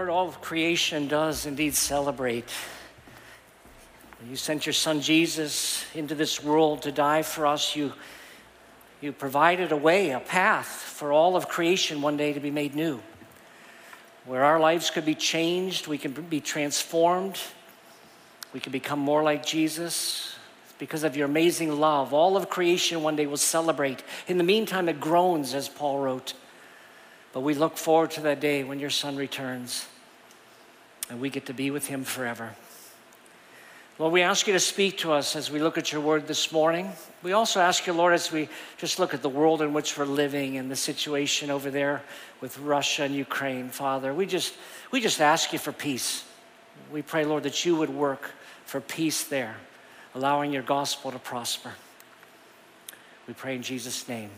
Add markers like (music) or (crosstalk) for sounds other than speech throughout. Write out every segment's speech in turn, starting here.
Lord, all of creation does indeed celebrate. You sent your son Jesus into this world to die for us. You, you provided a way, a path for all of creation one day to be made new, where our lives could be changed, we can be transformed, we can become more like Jesus. Because of your amazing love, all of creation one day will celebrate. In the meantime, it groans, as Paul wrote. But we look forward to that day when your son returns and we get to be with him forever. Lord, we ask you to speak to us as we look at your word this morning. We also ask you, Lord, as we just look at the world in which we're living and the situation over there with Russia and Ukraine, Father, we just, we just ask you for peace. We pray, Lord, that you would work for peace there, allowing your gospel to prosper. We pray in Jesus' name.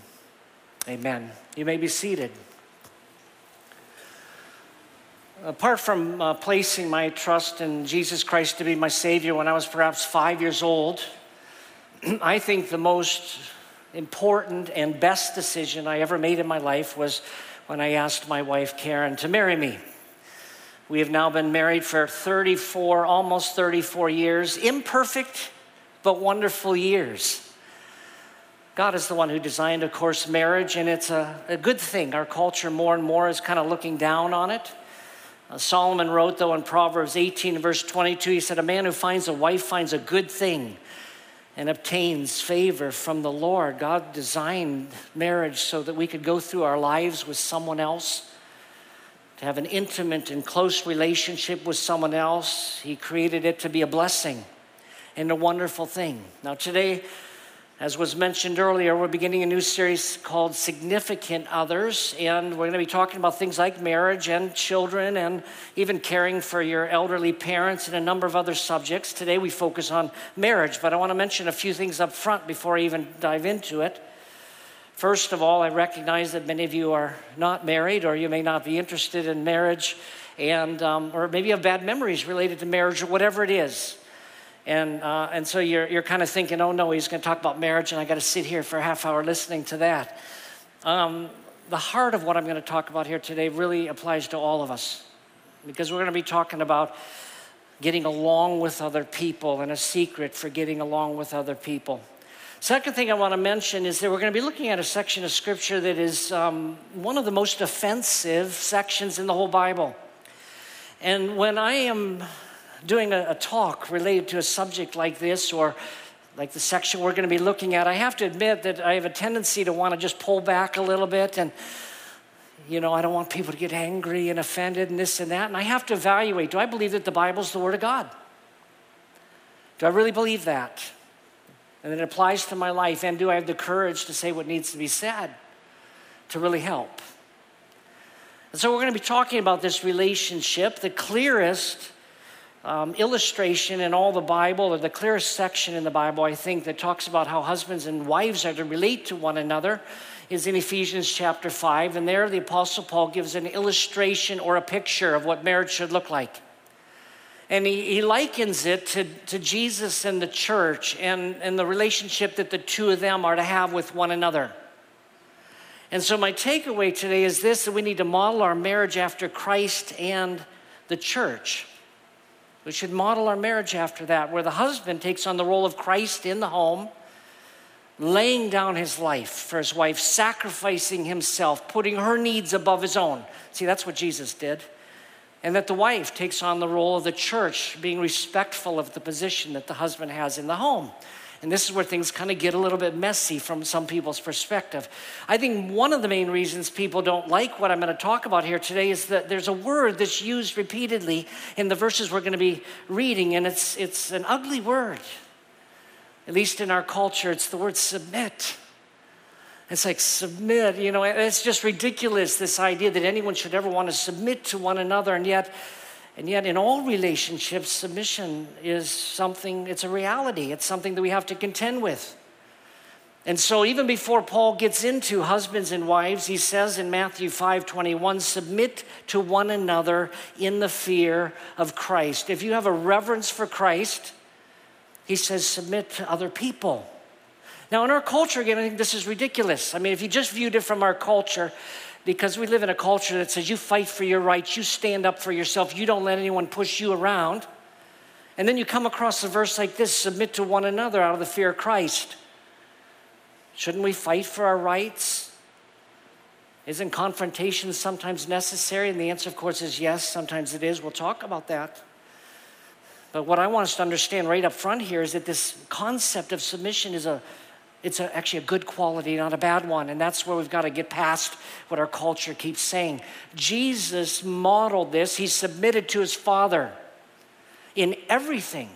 Amen. You may be seated. Apart from uh, placing my trust in Jesus Christ to be my Savior when I was perhaps five years old, (clears throat) I think the most important and best decision I ever made in my life was when I asked my wife, Karen, to marry me. We have now been married for 34, almost 34 years, imperfect but wonderful years. God is the one who designed, of course, marriage, and it's a, a good thing. Our culture more and more is kind of looking down on it. Uh, Solomon wrote, though, in Proverbs 18, verse 22, he said, A man who finds a wife finds a good thing and obtains favor from the Lord. God designed marriage so that we could go through our lives with someone else, to have an intimate and close relationship with someone else. He created it to be a blessing and a wonderful thing. Now, today, as was mentioned earlier, we're beginning a new series called Significant Others, and we're going to be talking about things like marriage and children and even caring for your elderly parents and a number of other subjects. Today we focus on marriage, but I want to mention a few things up front before I even dive into it. First of all, I recognize that many of you are not married or you may not be interested in marriage, and, um, or maybe you have bad memories related to marriage or whatever it is. And, uh, and so you're, you're kind of thinking, oh no, he's going to talk about marriage, and I got to sit here for a half hour listening to that. Um, the heart of what I'm going to talk about here today really applies to all of us because we're going to be talking about getting along with other people and a secret for getting along with other people. Second thing I want to mention is that we're going to be looking at a section of scripture that is um, one of the most offensive sections in the whole Bible. And when I am doing a, a talk related to a subject like this or like the section we're going to be looking at, I have to admit that I have a tendency to want to just pull back a little bit and you know, I don't want people to get angry and offended and this and that. And I have to evaluate do I believe that the Bible's the Word of God? Do I really believe that? And it applies to my life. And do I have the courage to say what needs to be said to really help? And so we're going to be talking about this relationship. The clearest um, illustration in all the Bible, or the clearest section in the Bible, I think, that talks about how husbands and wives are to relate to one another is in Ephesians chapter 5. And there, the Apostle Paul gives an illustration or a picture of what marriage should look like. And he, he likens it to, to Jesus and the church and, and the relationship that the two of them are to have with one another. And so, my takeaway today is this that we need to model our marriage after Christ and the church. We should model our marriage after that, where the husband takes on the role of Christ in the home, laying down his life for his wife, sacrificing himself, putting her needs above his own. See, that's what Jesus did. And that the wife takes on the role of the church, being respectful of the position that the husband has in the home. And this is where things kind of get a little bit messy from some people's perspective. I think one of the main reasons people don't like what I'm going to talk about here today is that there's a word that's used repeatedly in the verses we're going to be reading, and it's, it's an ugly word. At least in our culture, it's the word submit. It's like submit, you know, it's just ridiculous this idea that anyone should ever want to submit to one another. And yet, and yet, in all relationships, submission is something, it's a reality. It's something that we have to contend with. And so even before Paul gets into husbands and wives, he says in Matthew 5:21, submit to one another in the fear of Christ. If you have a reverence for Christ, he says submit to other people. Now in our culture again, I think this is ridiculous. I mean, if you just viewed it from our culture, because we live in a culture that says you fight for your rights, you stand up for yourself, you don't let anyone push you around. And then you come across a verse like this submit to one another out of the fear of Christ. Shouldn't we fight for our rights? Isn't confrontation sometimes necessary? And the answer, of course, is yes, sometimes it is. We'll talk about that. But what I want us to understand right up front here is that this concept of submission is a it's a, actually a good quality, not a bad one. And that's where we've got to get past what our culture keeps saying. Jesus modeled this, he submitted to his Father in everything.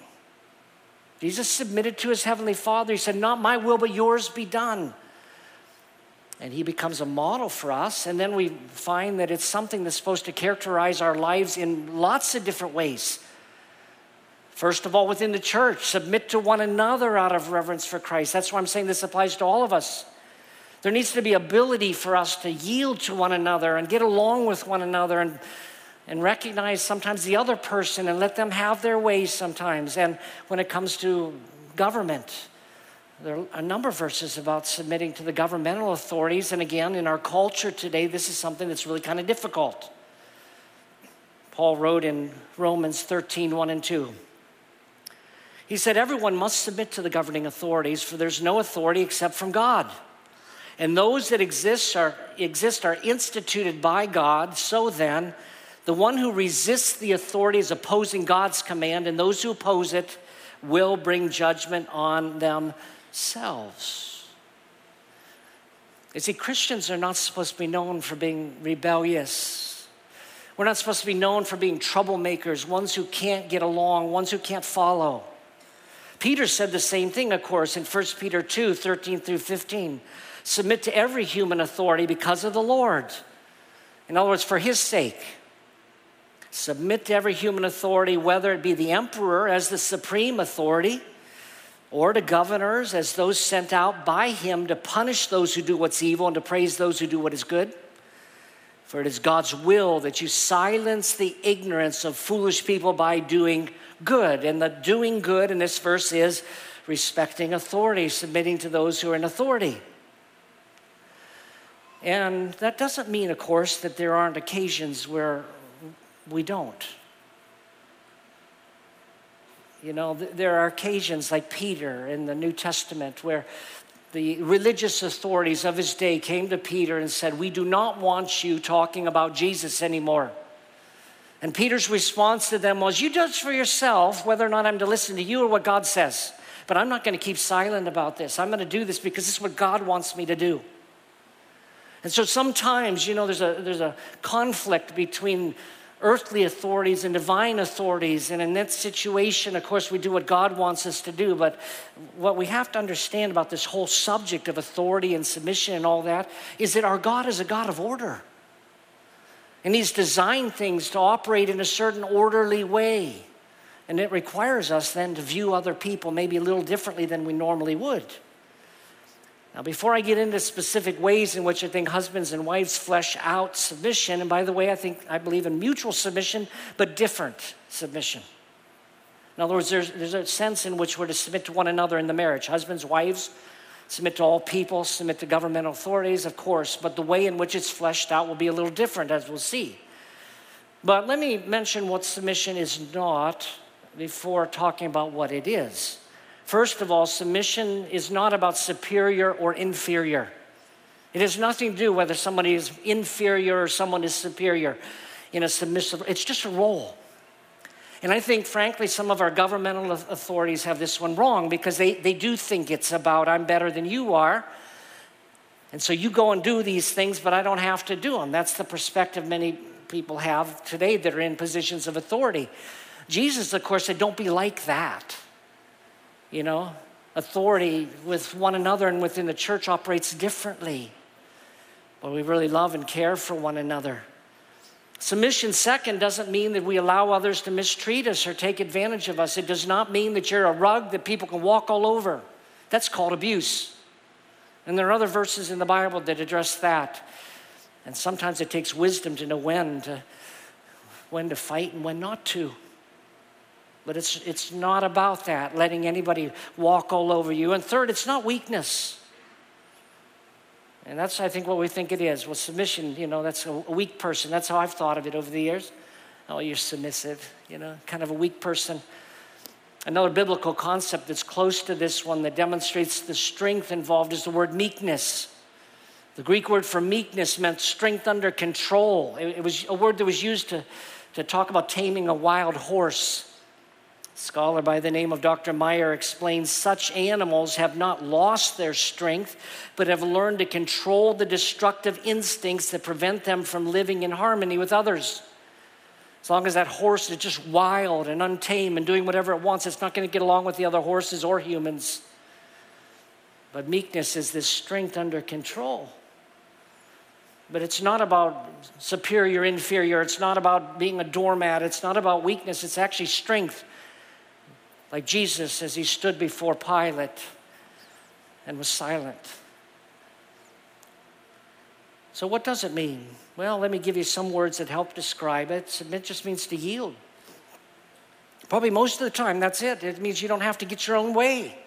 Jesus submitted to his heavenly Father. He said, Not my will, but yours be done. And he becomes a model for us. And then we find that it's something that's supposed to characterize our lives in lots of different ways. First of all, within the church, submit to one another out of reverence for Christ. That's why I'm saying this applies to all of us. There needs to be ability for us to yield to one another and get along with one another and and recognize sometimes the other person and let them have their ways sometimes. And when it comes to government, there are a number of verses about submitting to the governmental authorities. And again, in our culture today, this is something that's really kind of difficult. Paul wrote in Romans 13 1 and 2. He said, Everyone must submit to the governing authorities, for there's no authority except from God. And those that exist are, exist are instituted by God. So then, the one who resists the authority is opposing God's command, and those who oppose it will bring judgment on themselves. You see, Christians are not supposed to be known for being rebellious. We're not supposed to be known for being troublemakers, ones who can't get along, ones who can't follow. Peter said the same thing, of course, in 1 Peter 2 13 through 15. Submit to every human authority because of the Lord. In other words, for his sake. Submit to every human authority, whether it be the emperor as the supreme authority or to governors as those sent out by him to punish those who do what's evil and to praise those who do what is good. For it is God's will that you silence the ignorance of foolish people by doing good. And the doing good in this verse is respecting authority, submitting to those who are in authority. And that doesn't mean, of course, that there aren't occasions where we don't. You know, there are occasions like Peter in the New Testament where the religious authorities of his day came to Peter and said, We do not want you talking about Jesus anymore. And Peter's response to them was, You judge for yourself whether or not I'm to listen to you or what God says. But I'm not going to keep silent about this. I'm going to do this because this is what God wants me to do. And so sometimes, you know, there's a, there's a conflict between earthly authorities and divine authorities. And in that situation, of course, we do what God wants us to do. But what we have to understand about this whole subject of authority and submission and all that is that our God is a God of order. And He's designed things to operate in a certain orderly way. And it requires us then to view other people maybe a little differently than we normally would. Now, before I get into specific ways in which I think husbands and wives flesh out submission, and by the way, I think I believe in mutual submission, but different submission. In other words, there's, there's a sense in which we're to submit to one another in the marriage. Husbands, wives, submit to all people, submit to governmental authorities, of course, but the way in which it's fleshed out will be a little different, as we'll see. But let me mention what submission is not before talking about what it is. First of all, submission is not about superior or inferior. It has nothing to do whether somebody is inferior or someone is superior in a submissive, it's just a role. And I think, frankly, some of our governmental authorities have this one wrong because they, they do think it's about, I'm better than you are. And so you go and do these things, but I don't have to do them. That's the perspective many people have today that are in positions of authority. Jesus, of course, said, Don't be like that. You know, authority with one another and within the church operates differently. But we really love and care for one another. Submission, second, doesn't mean that we allow others to mistreat us or take advantage of us. It does not mean that you're a rug that people can walk all over. That's called abuse. And there are other verses in the Bible that address that. And sometimes it takes wisdom to know when to, when to fight and when not to. But it's, it's not about that, letting anybody walk all over you. And third, it's not weakness. And that's, I think, what we think it is. Well, submission, you know, that's a, weak person. That's how I've thought of it over the years. Oh, you're submissive, you know, kind of a weak person. Another biblical concept that's close to this one that demonstrates the strength involved is the word meekness. The Greek word for meekness meant strength under control. It, it was a word that was used to, to talk about taming a wild horse. Scholar by the name of Dr. Meyer explains such animals have not lost their strength, but have learned to control the destructive instincts that prevent them from living in harmony with others. As long as that horse is just wild and untamed and doing whatever it wants, it's not going to get along with the other horses or humans. But meekness is this strength under control. But it's not about superior, inferior. It's not about being a doormat. It's not about weakness. It's actually strength. Like Jesus as he stood before Pilate and was silent. So, what does it mean? Well, let me give you some words that help describe it. Submit just means to yield. Probably most of the time, that's it. It means you don't have to get your own way.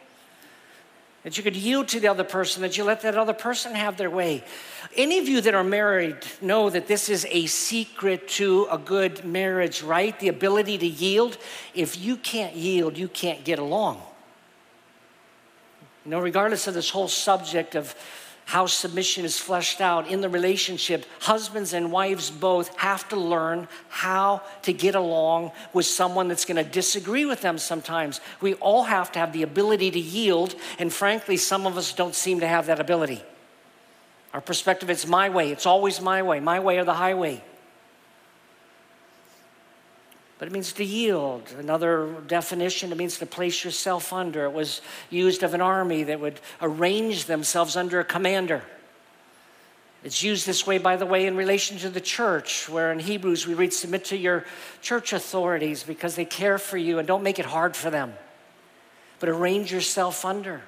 That you could yield to the other person, that you let that other person have their way. Any of you that are married know that this is a secret to a good marriage, right? The ability to yield. If you can't yield, you can't get along. You know, regardless of this whole subject of how submission is fleshed out in the relationship, husbands and wives both have to learn how to get along with someone that's going to disagree with them sometimes. We all have to have the ability to yield, and frankly, some of us don't seem to have that ability. Our perspective, it's my way, it's always my way, my way or the highway but it means to yield. Another definition, it means to place yourself under. It was used of an army that would arrange themselves under a commander. It's used this way, by the way, in relation to the church, where in Hebrews we read, Submit to your church authorities because they care for you and don't make it hard for them, but arrange yourself under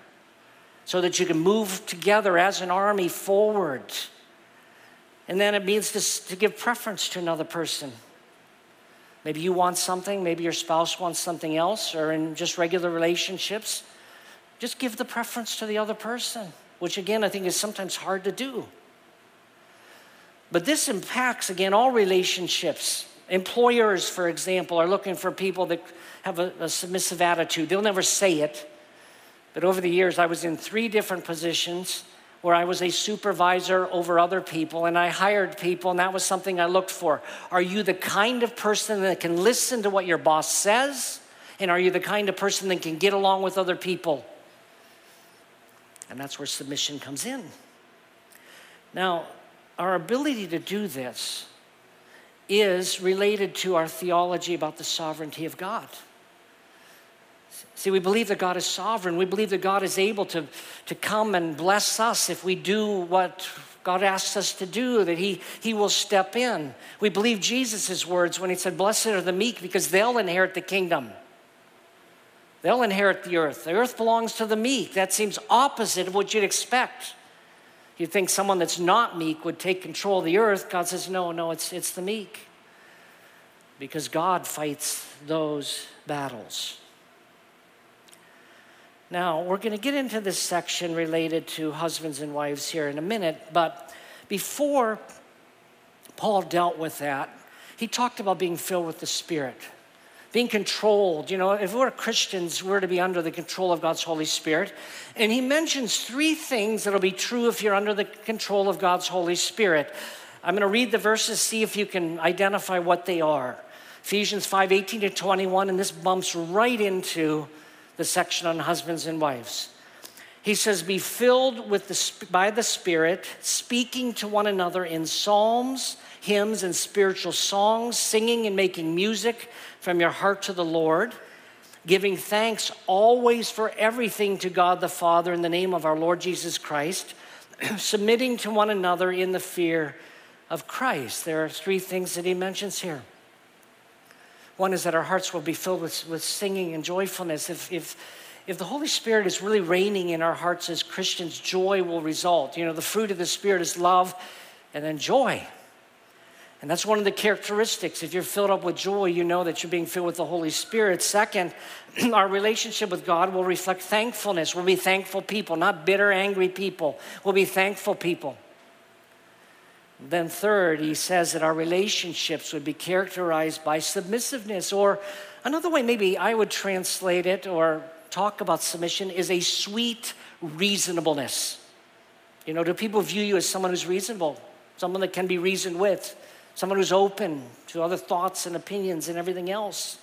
so that you can move together as an army forward. And then it means to, to give preference to another person. Maybe you want something, maybe your spouse wants something else, or in just regular relationships. Just give the preference to the other person, which again, I think is sometimes hard to do. But this impacts, again, all relationships. Employers, for example, are looking for people that have a, a submissive attitude. They'll never say it, but over the years, I was in three different positions where I was a supervisor over other people and I hired people, and that was something I looked for. Are you the kind of person that can listen to what your boss says? And are you the kind of person that can get along with other people? And that's where submission comes in. Now, our ability to do this is related to our theology about the sovereignty of God. See, we believe that God is sovereign. We believe that God is able to, to come and bless us if we do what God asks us to do, that he, he will step in. We believe Jesus' words when he said, Blessed are the meek because they'll inherit the kingdom. They'll inherit the earth. The earth belongs to the meek. That seems opposite of what you'd expect. You'd think someone that's not meek would take control of the earth. God says, No, no, it's, it's the meek. Because God fights those battles. Now, we're going to get into this section related to husbands and wives here in a minute, but before Paul dealt with that, he talked about being filled with the Spirit, being controlled. You know, if we're Christians, we're to be under the control of God's Holy Spirit. And he mentions three things that'll be true if you're under the control of God's Holy Spirit. I'm going to read the verses, see if you can identify what they are. Ephesians 5 18 to 21, and this bumps right into the section on husbands and wives. He says, Be filled with the, by the Spirit, speaking to one another in psalms, hymns, and spiritual songs, singing and making music from your heart to the Lord, giving thanks always for everything to God the Father in the name of our Lord Jesus Christ, (clears throat) submitting to one another in the fear of Christ. There are three things that he mentions here. One is that our hearts will be filled with, with singing and joyfulness. If, if, if the Holy Spirit is really reigning in our hearts as Christians, joy will result. You know, the fruit of the Spirit is love and then joy. And that's one of the characteristics. If you're filled up with joy, you know that you're being filled with the Holy Spirit. Second, (clears throat) our relationship with God will reflect thankfulness. We'll be thankful people, not bitter, angry people. We'll be thankful people. Then, third, he says that our relationships would be characterized by submissiveness, or another way, maybe I would translate it or talk about submission, is a sweet reasonableness. You know, do people view you as someone who's reasonable, someone that can be reasoned with? someone who's open to other thoughts and opinions and everything else.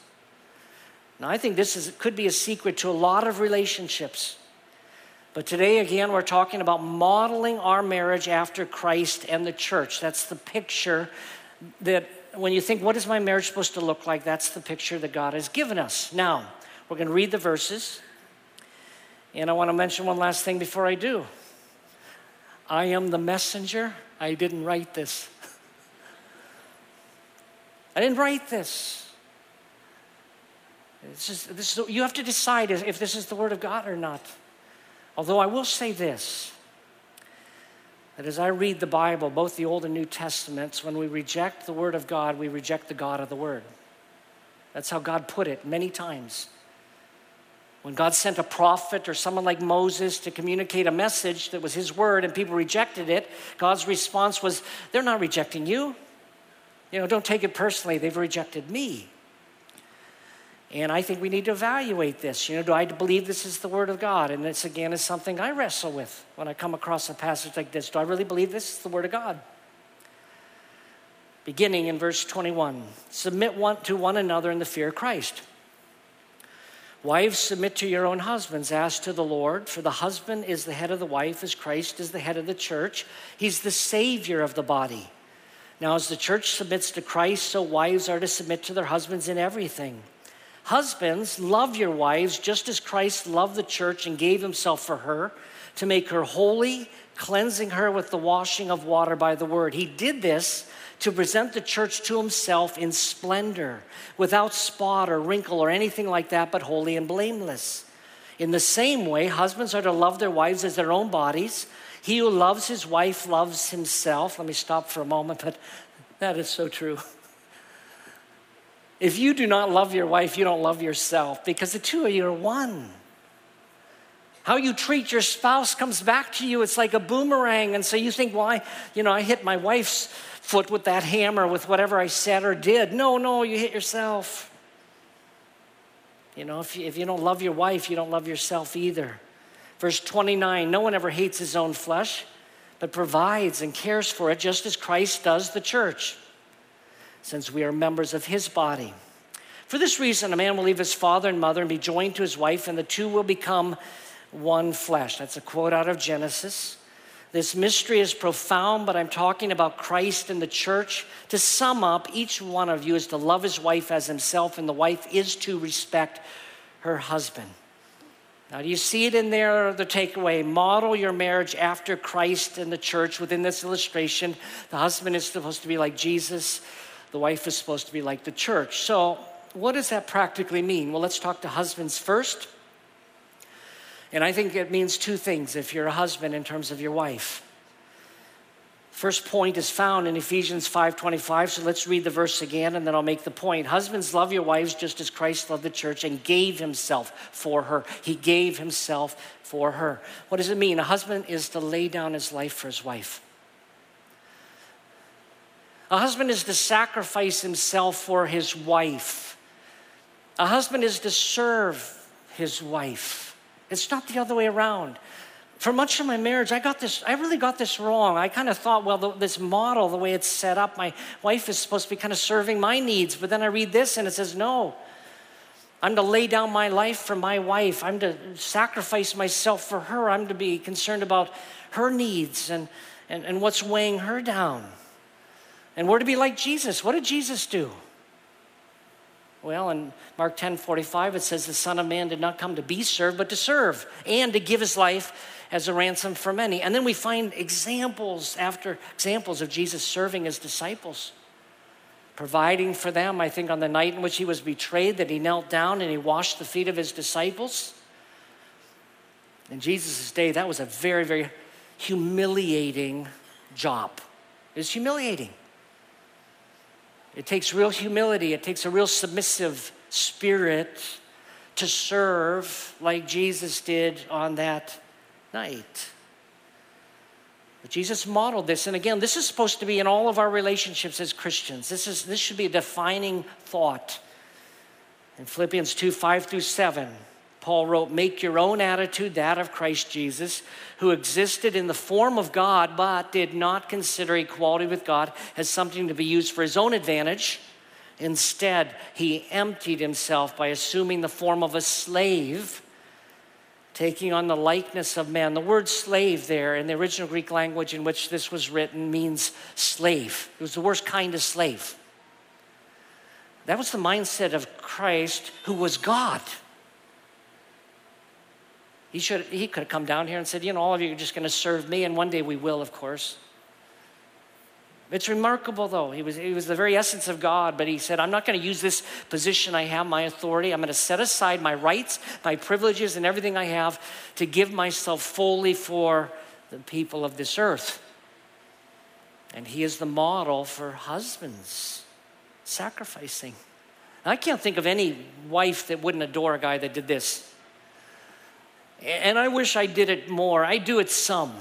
Now, I think this is, could be a secret to a lot of relationships. But today, again, we're talking about modeling our marriage after Christ and the church. That's the picture that when you think, what is my marriage supposed to look like? That's the picture that God has given us. Now, we're going to read the verses. And I want to mention one last thing before I do. I am the messenger. I didn't write this. (laughs) I didn't write this. This is, this is, you have to decide if this is the Word of God or not. Although I will say this that as I read the Bible, both the Old and New Testaments, when we reject the Word of God, we reject the God of the Word. That's how God put it many times. When God sent a prophet or someone like Moses to communicate a message that was his word and people rejected it, God's response was, They're not rejecting you, you know, don't take it personally, they've rejected me. And I think we need to evaluate this. You know, do I believe this is the Word of God? And this, again, is something I wrestle with when I come across a passage like this. Do I really believe this is the Word of God? Beginning in verse 21 Submit one to one another in the fear of Christ. Wives, submit to your own husbands as to the Lord, for the husband is the head of the wife, as Christ is the head of the church. He's the Savior of the body. Now, as the church submits to Christ, so wives are to submit to their husbands in everything. Husbands, love your wives just as Christ loved the church and gave himself for her to make her holy, cleansing her with the washing of water by the word. He did this to present the church to himself in splendor, without spot or wrinkle or anything like that, but holy and blameless. In the same way, husbands are to love their wives as their own bodies. He who loves his wife loves himself. Let me stop for a moment, but that is so true. If you do not love your wife, you don't love yourself because the two of you are one. How you treat your spouse comes back to you. It's like a boomerang. And so you think, well, you know, I hit my wife's foot with that hammer with whatever I said or did. No, no, you hit yourself. You know, if you, if you don't love your wife, you don't love yourself either. Verse 29 No one ever hates his own flesh, but provides and cares for it just as Christ does the church, since we are members of his body. For this reason, a man will leave his father and mother and be joined to his wife, and the two will become one flesh. That's a quote out of Genesis. This mystery is profound, but I'm talking about Christ and the church. To sum up, each one of you is to love his wife as himself, and the wife is to respect her husband. Now, do you see it in there, the takeaway? Model your marriage after Christ and the church. Within this illustration, the husband is supposed to be like Jesus, the wife is supposed to be like the church. So, what does that practically mean? Well, let's talk to husbands first. And I think it means two things if you're a husband in terms of your wife. First point is found in Ephesians 5:25. So let's read the verse again and then I'll make the point. Husbands love your wives just as Christ loved the church and gave himself for her. He gave himself for her. What does it mean? A husband is to lay down his life for his wife. A husband is to sacrifice himself for his wife. A husband is to serve his wife. It's not the other way around for much of my marriage, I got this, I really got this wrong. I kind of thought, well, the, this model, the way it's set up, my wife is supposed to be kind of serving my needs. But then I read this and it says, no, I'm to lay down my life for my wife. I'm to sacrifice myself for her. I'm to be concerned about her needs and, and, and what's weighing her down. And we're to be like Jesus. What did Jesus do? Well, in Mark 10 45, it says, The Son of Man did not come to be served, but to serve and to give his life as a ransom for many. And then we find examples after examples of Jesus serving his disciples, providing for them. I think on the night in which he was betrayed, that he knelt down and he washed the feet of his disciples. In Jesus' day, that was a very, very humiliating job. It was humiliating. It takes real humility, it takes a real submissive spirit to serve like Jesus did on that night. But Jesus modeled this, and again, this is supposed to be in all of our relationships as Christians. This, is, this should be a defining thought. In Philippians 2 5 through 7, Paul wrote, Make your own attitude that of Christ Jesus, who existed in the form of God, but did not consider equality with God as something to be used for his own advantage. Instead, he emptied himself by assuming the form of a slave, taking on the likeness of man. The word slave there in the original Greek language in which this was written means slave. It was the worst kind of slave. That was the mindset of Christ, who was God. He, should, he could have come down here and said, You know, all of you are just going to serve me, and one day we will, of course. It's remarkable, though. He was, he was the very essence of God, but he said, I'm not going to use this position I have, my authority. I'm going to set aside my rights, my privileges, and everything I have to give myself fully for the people of this earth. And he is the model for husbands sacrificing. I can't think of any wife that wouldn't adore a guy that did this. And I wish I did it more. I do it some.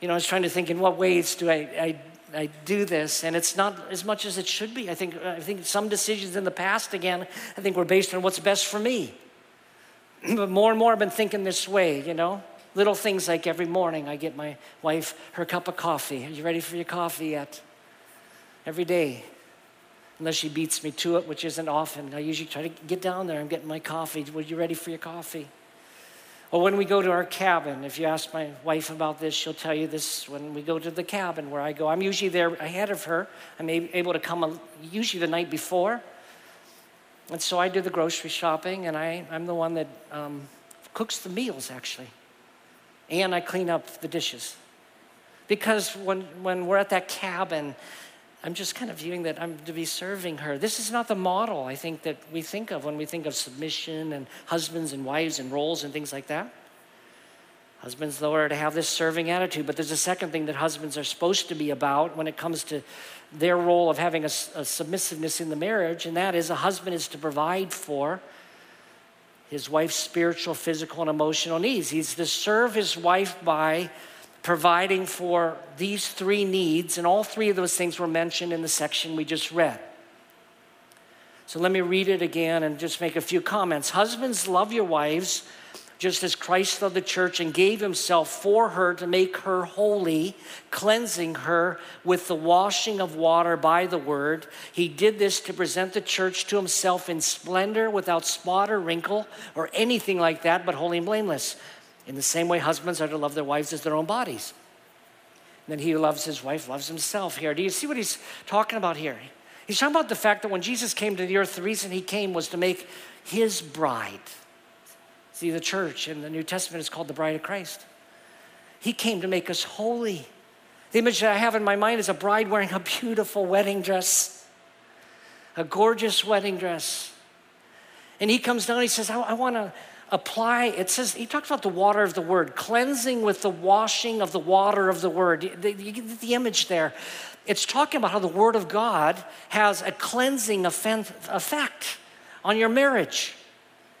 You know, I was trying to think in what ways do I, I, I do this, and it's not as much as it should be. I think, I think some decisions in the past, again, I think were based on what's best for me. (clears throat) But more and more, I've been thinking this way, you know? Little things like every morning, I get my wife her cup of coffee. Are you ready for your coffee yet? Every day. Unless she beats me to it, which isn't often. I usually try to get down there I'm getting my coffee. Are you ready for your coffee? Or when we go to our cabin, if you ask my wife about this, she'll tell you this when we go to the cabin where I go. I'm usually there ahead of her. I'm able to come usually the night before. And so I do the grocery shopping, and I, I'm the one that um, cooks the meals, actually. And I clean up the dishes. Because when, when we're at that cabin, I'm just kind of viewing that I'm to be serving her. This is not the model I think that we think of when we think of submission and husbands and wives and roles and things like that. Husbands, though, are to have this serving attitude, but there's a second thing that husbands are supposed to be about when it comes to their role of having a, a submissiveness in the marriage, and that is a husband is to provide for his wife's spiritual, physical, and emotional needs. He's to serve his wife by providing for these three needs, and all three of those things were mentioned in the section we just read. So let me read it again and just make a few comments. Husbands, love your wives just as Christ loved the church and gave himself for her to make her holy, cleansing her with the washing of water by the word. He did this to present the church to himself in splendor, without spot or wrinkle or anything like that, but holy and blameless. In the same way, husbands are to love their wives as their own bodies. And then he who loves his wife loves himself here. Do you see what he's talking about here? He's talking about the fact that when Jesus came to the earth, the reason he came was to make his bride. See, the church in the New Testament is called the bride of Christ. He came to make us holy. The image that I have in my mind is a bride wearing a beautiful wedding dress, a gorgeous wedding dress. And he comes down, he says, I, I want to apply, it says, he talks about the water of the word, cleansing with the washing of the water of the word. You get the image there. It's talking about how the word of God has a cleansing effect on your marriage.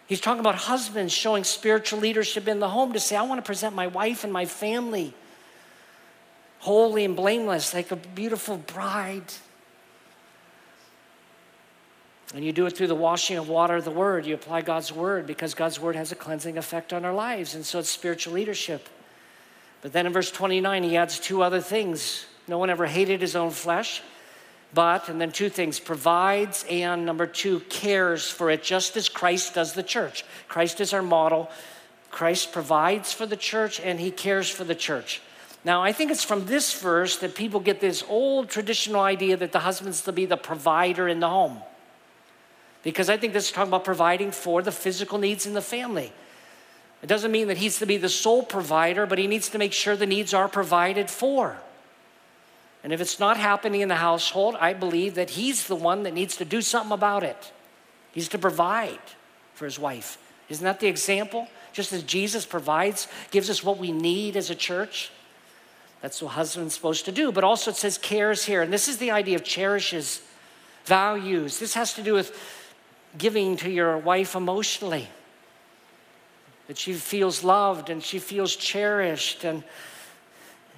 He's talking about husbands showing spiritual leadership in the home to say, I want to present my wife and my family holy and blameless, like a beautiful bride. And you do it through the washing of water of the word. You apply God's word because God's word has a cleansing effect on our lives. And so it's spiritual leadership. But then in verse 29, he adds two other things. No one ever hated his own flesh, but, and then two things, provides, and number two, cares for it, just as Christ does the church. Christ is our model. Christ provides for the church and he cares for the church. Now, I think it's from this verse that people get this old traditional idea that the husband's to be the provider in the home. Because I think this is talking about providing for the physical needs in the family. It doesn't mean that he's to be the sole provider, but he needs to make sure the needs are provided for. And if it's not happening in the household, I believe that he's the one that needs to do something about it. He's to provide for his wife. Isn't that the example? Just as Jesus provides, gives us what we need as a church. That's what husband's supposed to do. But also it says cares here. And this is the idea of cherishes, values. This has to do with giving to your wife emotionally. That she feels loved and she feels cherished. And,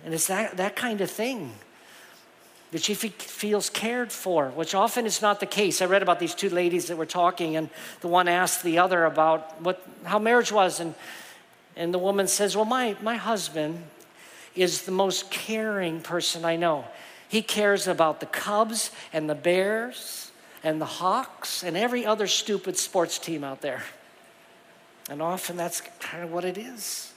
and it's that, that kind of thing that she feels cared for, which often is not the case. I read about these two ladies that were talking, and the one asked the other about what, how marriage was, and, and the woman says, Well, my, my husband is the most caring person I know. He cares about the Cubs and the Bears and the Hawks and every other stupid sports team out there. And often that's kind of what it is.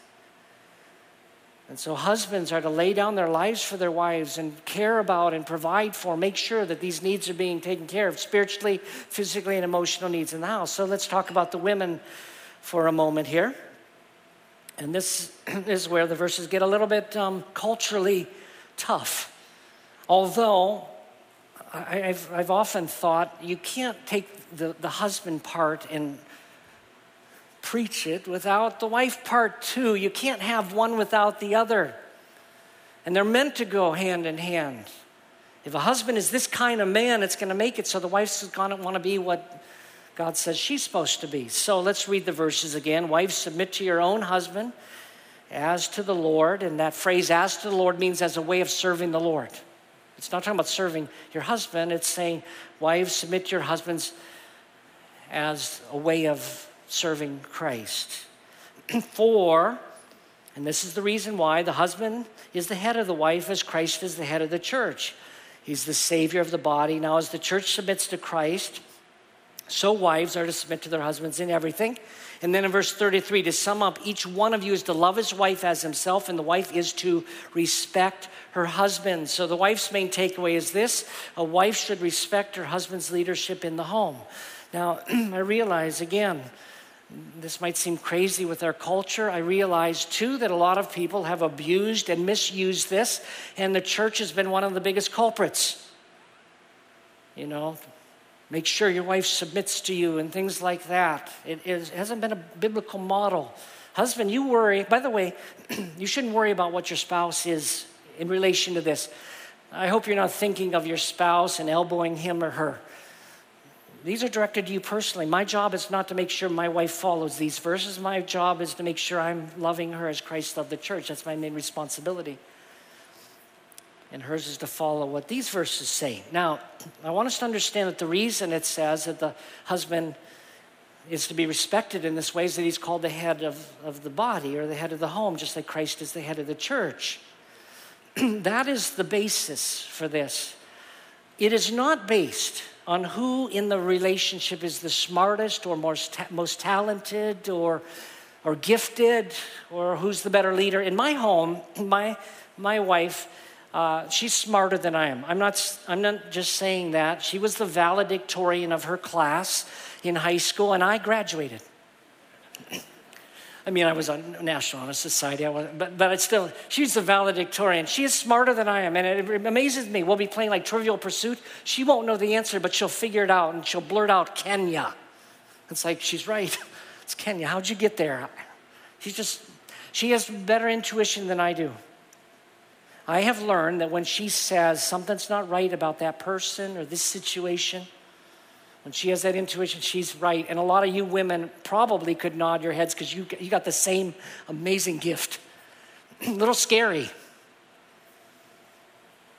And so, husbands are to lay down their lives for their wives and care about and provide for, make sure that these needs are being taken care of spiritually, physically, and emotional needs in the house. So, let's talk about the women for a moment here. And this (clears throat) is where the verses get a little bit um, culturally tough. Although, I've, I've often thought you can't take the, the husband part and preach it without the wife part too. You can't have one without the other. And they're meant to go hand in hand. If a husband is this kind of man, it's going to make it so the wife's going to want to be what God says she's supposed to be. So let's read the verses again. Wives, submit to your own husband as to the Lord. And that phrase, as to the Lord, means as a way of serving the Lord. It's not talking about serving your husband, it's saying, wives, submit to your husbands as a way of serving Christ. (clears throat) For, and this is the reason why, the husband is the head of the wife as Christ is the head of the church. He's the Savior of the body. Now, as the church submits to Christ, so wives are to submit to their husbands in everything. And then in verse 33, to sum up, each one of you is to love his wife as himself, and the wife is to respect her husband. So the wife's main takeaway is this a wife should respect her husband's leadership in the home. Now, (clears throat) I realize again, this might seem crazy with our culture. I realize too that a lot of people have abused and misused this, and the church has been one of the biggest culprits. You know, make sure your wife submits to you and things like that. It, is, it hasn't been a biblical model. Husband, you worry, by the way, (clears throat) you shouldn't worry about what your spouse is in relation to this. I hope you're not thinking of your spouse and elbowing him or her. These are directed to you personally. My job is not to make sure my wife follows these verses. My job is to make sure I'm loving her as Christ loved the church. That's my main responsibility. And hers is to follow what these verses say. Now, I want us to understand that the reason it says that the husband is to be respected in this way is that he's called the head of, of the body or the head of the home, just like Christ is the head of the church. (clears throat) that is the basis for this. It is not based on who in the relationship is the smartest or most, most talented or, or gifted or who's the better leader. In my home, (clears throat) my, my wife, uh, she's smarter than I am. I'm not, I'm not just saying that. She was the valedictorian of her class in high school, and I graduated. I mean, I was on National Honor Society, I was, but, but it's still, she's the valedictorian. She is smarter than I am, and it amazes me. We'll be playing like Trivial Pursuit. She won't know the answer, but she'll figure it out, and she'll blurt out Kenya. It's like, she's right. (laughs) It's Kenya. How'd you get there? She's just, she has better intuition than I do. I have learned that when she says something's not right about that person or this situation, when she has that intuition, she's right. And a lot of you women probably could nod your heads because you, you got the same amazing gift. a (clears throat) little scary.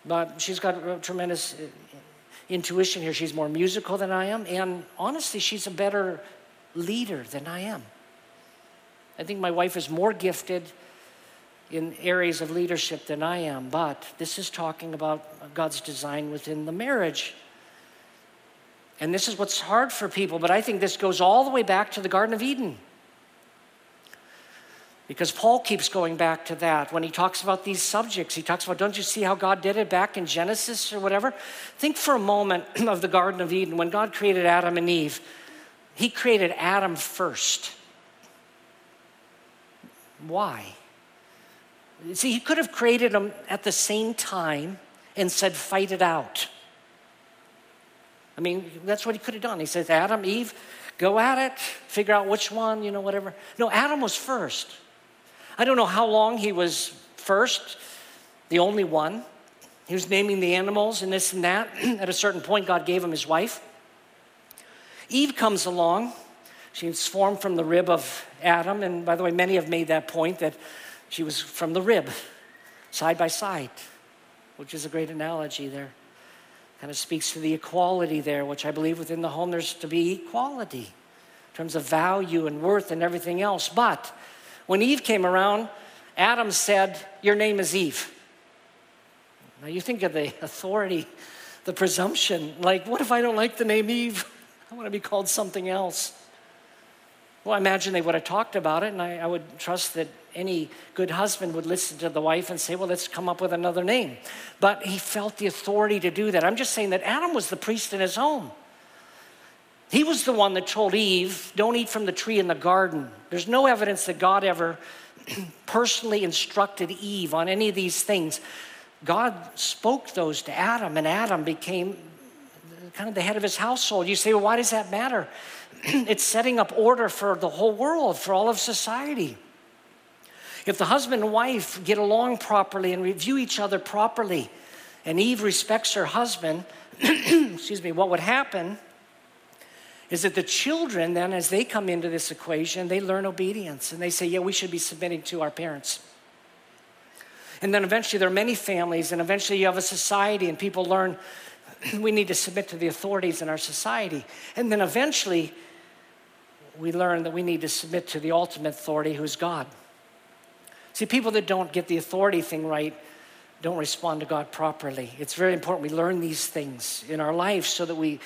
But she's got tremendous uh, intuition here. She's more musical than I am. And honestly, she's a better leader than I am. I think my wife is more gifted in areas of leadership than I am. But this is talking about God's design within the marriage. And this is what's hard for people, but I think this goes all the way back to the Garden of Eden. Because Paul keeps going back to that when he talks about these subjects. He talks about, don't you see how God did it back in Genesis or whatever? Think for a moment (clears throat) of the Garden of Eden when God created Adam and Eve. He created Adam first. Why? See, he could have created them at the same time and said, fight it out. I mean, that's what he could have done. He says, Adam, Eve, go at it, figure out which one, you know, whatever. No, Adam was first. I don't know how long he was first, the only one. He was naming the animals and this and that. (clears throat) At a certain point, God gave him his wife. Eve comes along. She's formed from the rib of Adam. And by the way, many have made that point that she was from the rib, side by side, which is a great analogy there. Kind of speaks to the equality there, which I believe within the home there's to be equality in terms of value and worth and everything else. But when Eve came around, Adam said, Your name is Eve. Now you think of the authority, the presumption. Like, what if I don't like the name Eve? I want to be called something else. Well, I imagine they would have talked about it, and I, I, would trust that any good husband would listen to the wife and say, Well, let's come up with another name. But he felt the authority to do that. I'm just saying that Adam was the priest in his home. He was the one that told Eve, Don't eat from the tree in the garden. There's no evidence that God ever (clears throat) personally instructed Eve on any of these things. God spoke those to Adam, and Adam became kind of the head of his household. You say, well, why does that matter? (clears throat) it's setting up order for the whole world, for all of society. If the husband and wife get along properly and review each other properly, and Eve respects her husband, (clears throat) excuse me, what would happen is that the children, then, as they come into this equation, they learn obedience and they say, Yeah, we should be submitting to our parents. And then eventually there are many families, and eventually you have a society, and people learn (clears throat) we need to submit to the authorities in our society. And then eventually we learn that we need to submit to the ultimate authority, who's God. See, people that don't get the authority thing right don't respond to God properly. It's very important we learn these things in our life so that we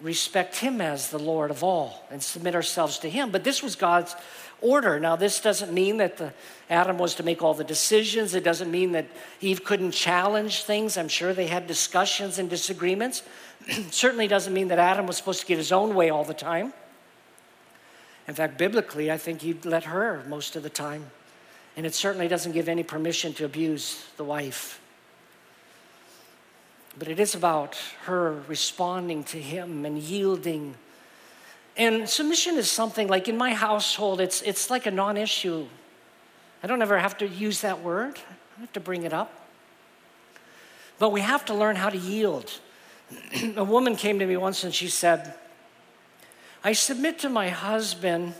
respect Him as the Lord of all and submit ourselves to Him. But this was God's order. Now, this doesn't mean that the, Adam was to make all the decisions. It doesn't mean that Eve couldn't challenge things. I'm sure they had discussions and disagreements. (clears throat) Certainly doesn't mean that Adam was supposed to get his own way all the time. In fact, biblically, I think he'd let her most of the time. And it certainly doesn't give any permission to abuse the wife. But it is about her responding to him and yielding. And submission is something like in my household, it's, it's like a non issue. I don't ever have to use that word, I don't have to bring it up. But we have to learn how to yield. (clears throat) a woman came to me once and she said, I submit to my husband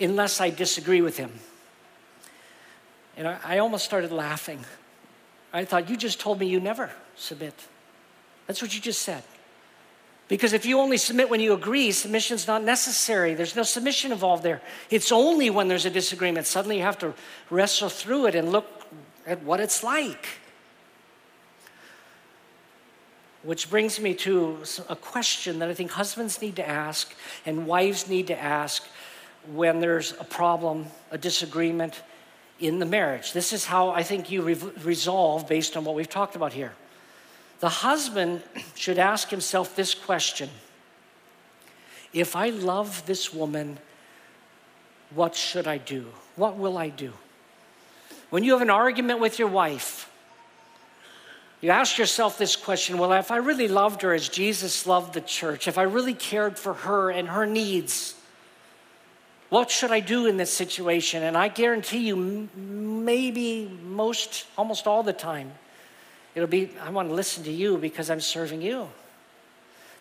unless I disagree with him. And I, I almost started laughing. I thought, You just told me you never submit. That's what you just said. Because if you only submit when you agree, submission's not necessary. There's no submission involved there. It's only when there's a disagreement. Suddenly you have to wrestle through it and look at what it's like. Which brings me to a question that I think husbands need to ask and wives need to ask when there's a problem, a disagreement in the marriage. This is how I think you re- resolve based on what we've talked about here. The husband (clears throat) should ask himself this question If I love this woman, what should I do? What will I do? When you have an argument with your wife, you ask yourself this question Well, if I really loved her as Jesus loved the church, if I really cared for her and her needs, what should I do in this situation? And I guarantee you, maybe most, almost all the time, It'll be, I want to listen to you because I'm serving you.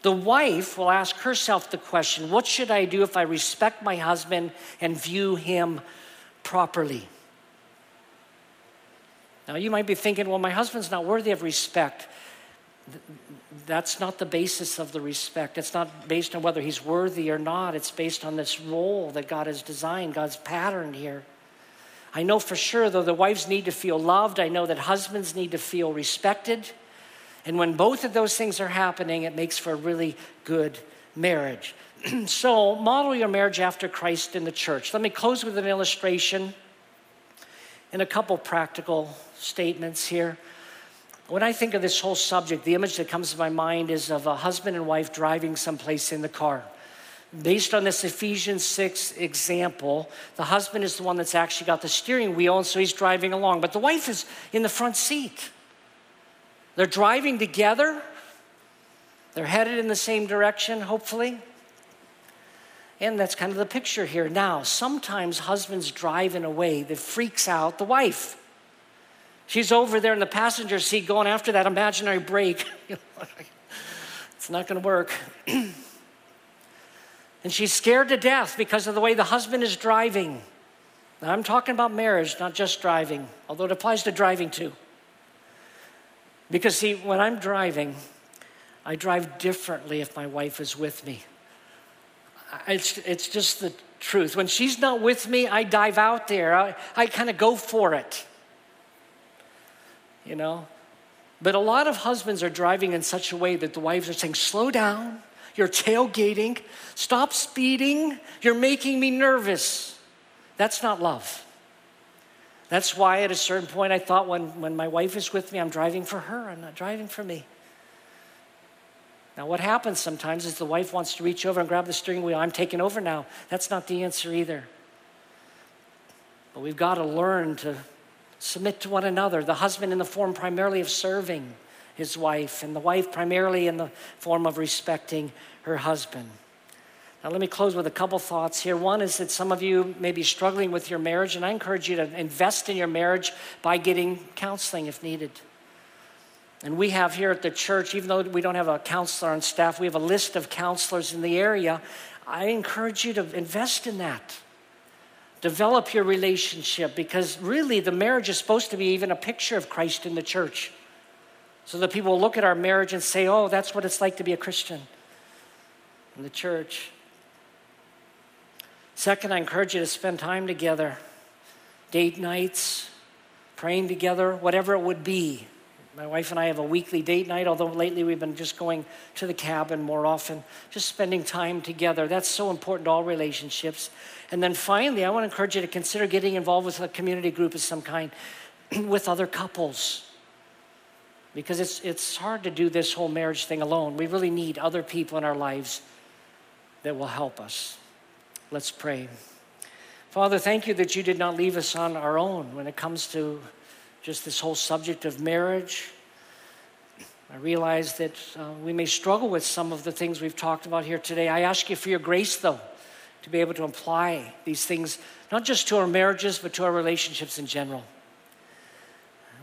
The wife will ask herself the question what should I do if I respect my husband and view him properly? Now, you might be thinking, well, my husband's not worthy of respect. That's not the basis of the respect. It's not based on whether he's worthy or not. It's based on this role that God has designed, God's pattern here. I know for sure, though, the wives need to feel loved. I know that husbands need to feel respected. And when both of those things are happening, it makes for a really good marriage. (clears throat) so, model your marriage after Christ in the church. Let me close with an illustration. And a couple practical statements here. When I think of this whole subject, the image that comes to my mind is of a husband and wife driving someplace in the car. Based on this Ephesians 6 example, the husband is the one that's actually got the steering wheel, and so he's driving along, but the wife is in the front seat. They're driving together, they're headed in the same direction, hopefully. And that's kind of the picture here. Now, sometimes husbands drive in a way that freaks out the wife. She's over there in the passenger seat going after that imaginary brake. (laughs) it's not going to work. (clears throat) and she's scared to death because of the way the husband is driving. Now, I'm talking about marriage, not just driving, although it applies to driving too. Because, see, when I'm driving, I drive differently if my wife is with me. It's, it's just the truth. When she's not with me, I dive out there. I, I kind of go for it. You know? But a lot of husbands are driving in such a way that the wives are saying, slow down, you're tailgating, stop speeding, you're making me nervous. That's not love. That's why at a certain point I thought when, when my wife is with me, I'm driving for her, I'm not driving for me. Now, what happens sometimes is the wife wants to reach over and grab the steering wheel. I'm taking over now. That's not the answer either. But we've got to learn to submit to one another. The husband in the form primarily of serving his wife, and the wife primarily in the form of respecting her husband. Now, let me close with a couple thoughts here. One is that some of you may be struggling with your marriage, and I encourage you to invest in your marriage by getting counseling if needed. And we have here at the church, even though we don't have a counselor on staff, we have a list of counselors in the area. I encourage you to invest in that. Develop your relationship because really the marriage is supposed to be even a picture of Christ in the church. So that people look at our marriage and say, oh, that's what it's like to be a Christian in the church. Second, I encourage you to spend time together, date nights, praying together, whatever it would be. My wife and I have a weekly date night, although lately we've been just going to the cabin more often, just spending time together. That's so important to all relationships. And then finally, I want to encourage you to consider getting involved with a community group of some kind (clears throat) with other couples. Because it's, it's hard to do this whole marriage thing alone. We really need other people in our lives that will help us. Let's pray. Father, thank you that you did not leave us on our own when it comes to just this whole subject of marriage. I realize that uh, we may struggle with some of the things we've talked about here today. I ask you for your grace, though, to be able to apply these things, not just to our marriages, but to our relationships in general.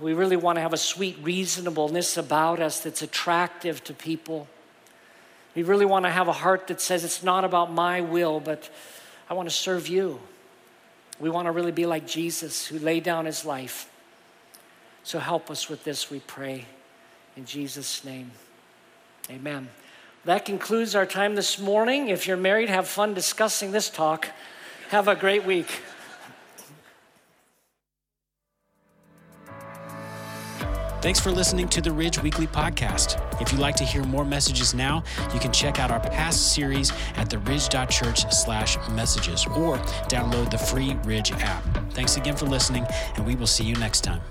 We really want to have a sweet reasonableness about us that's attractive to people. We really want to have a heart that says it's not about my will, but I want to serve you. We want to really be like Jesus, who laid down his life so help us with this, we pray. In Jesus' name, amen. That concludes our time this morning. If you're married, have fun discussing this talk. Have a great week. Thanks for listening to the Ridge Weekly Podcast. If you'd like to hear more messages now, you can check out our past series at theridge.church slash messages or download the free Ridge app. Thanks again for listening, and we will see you next time.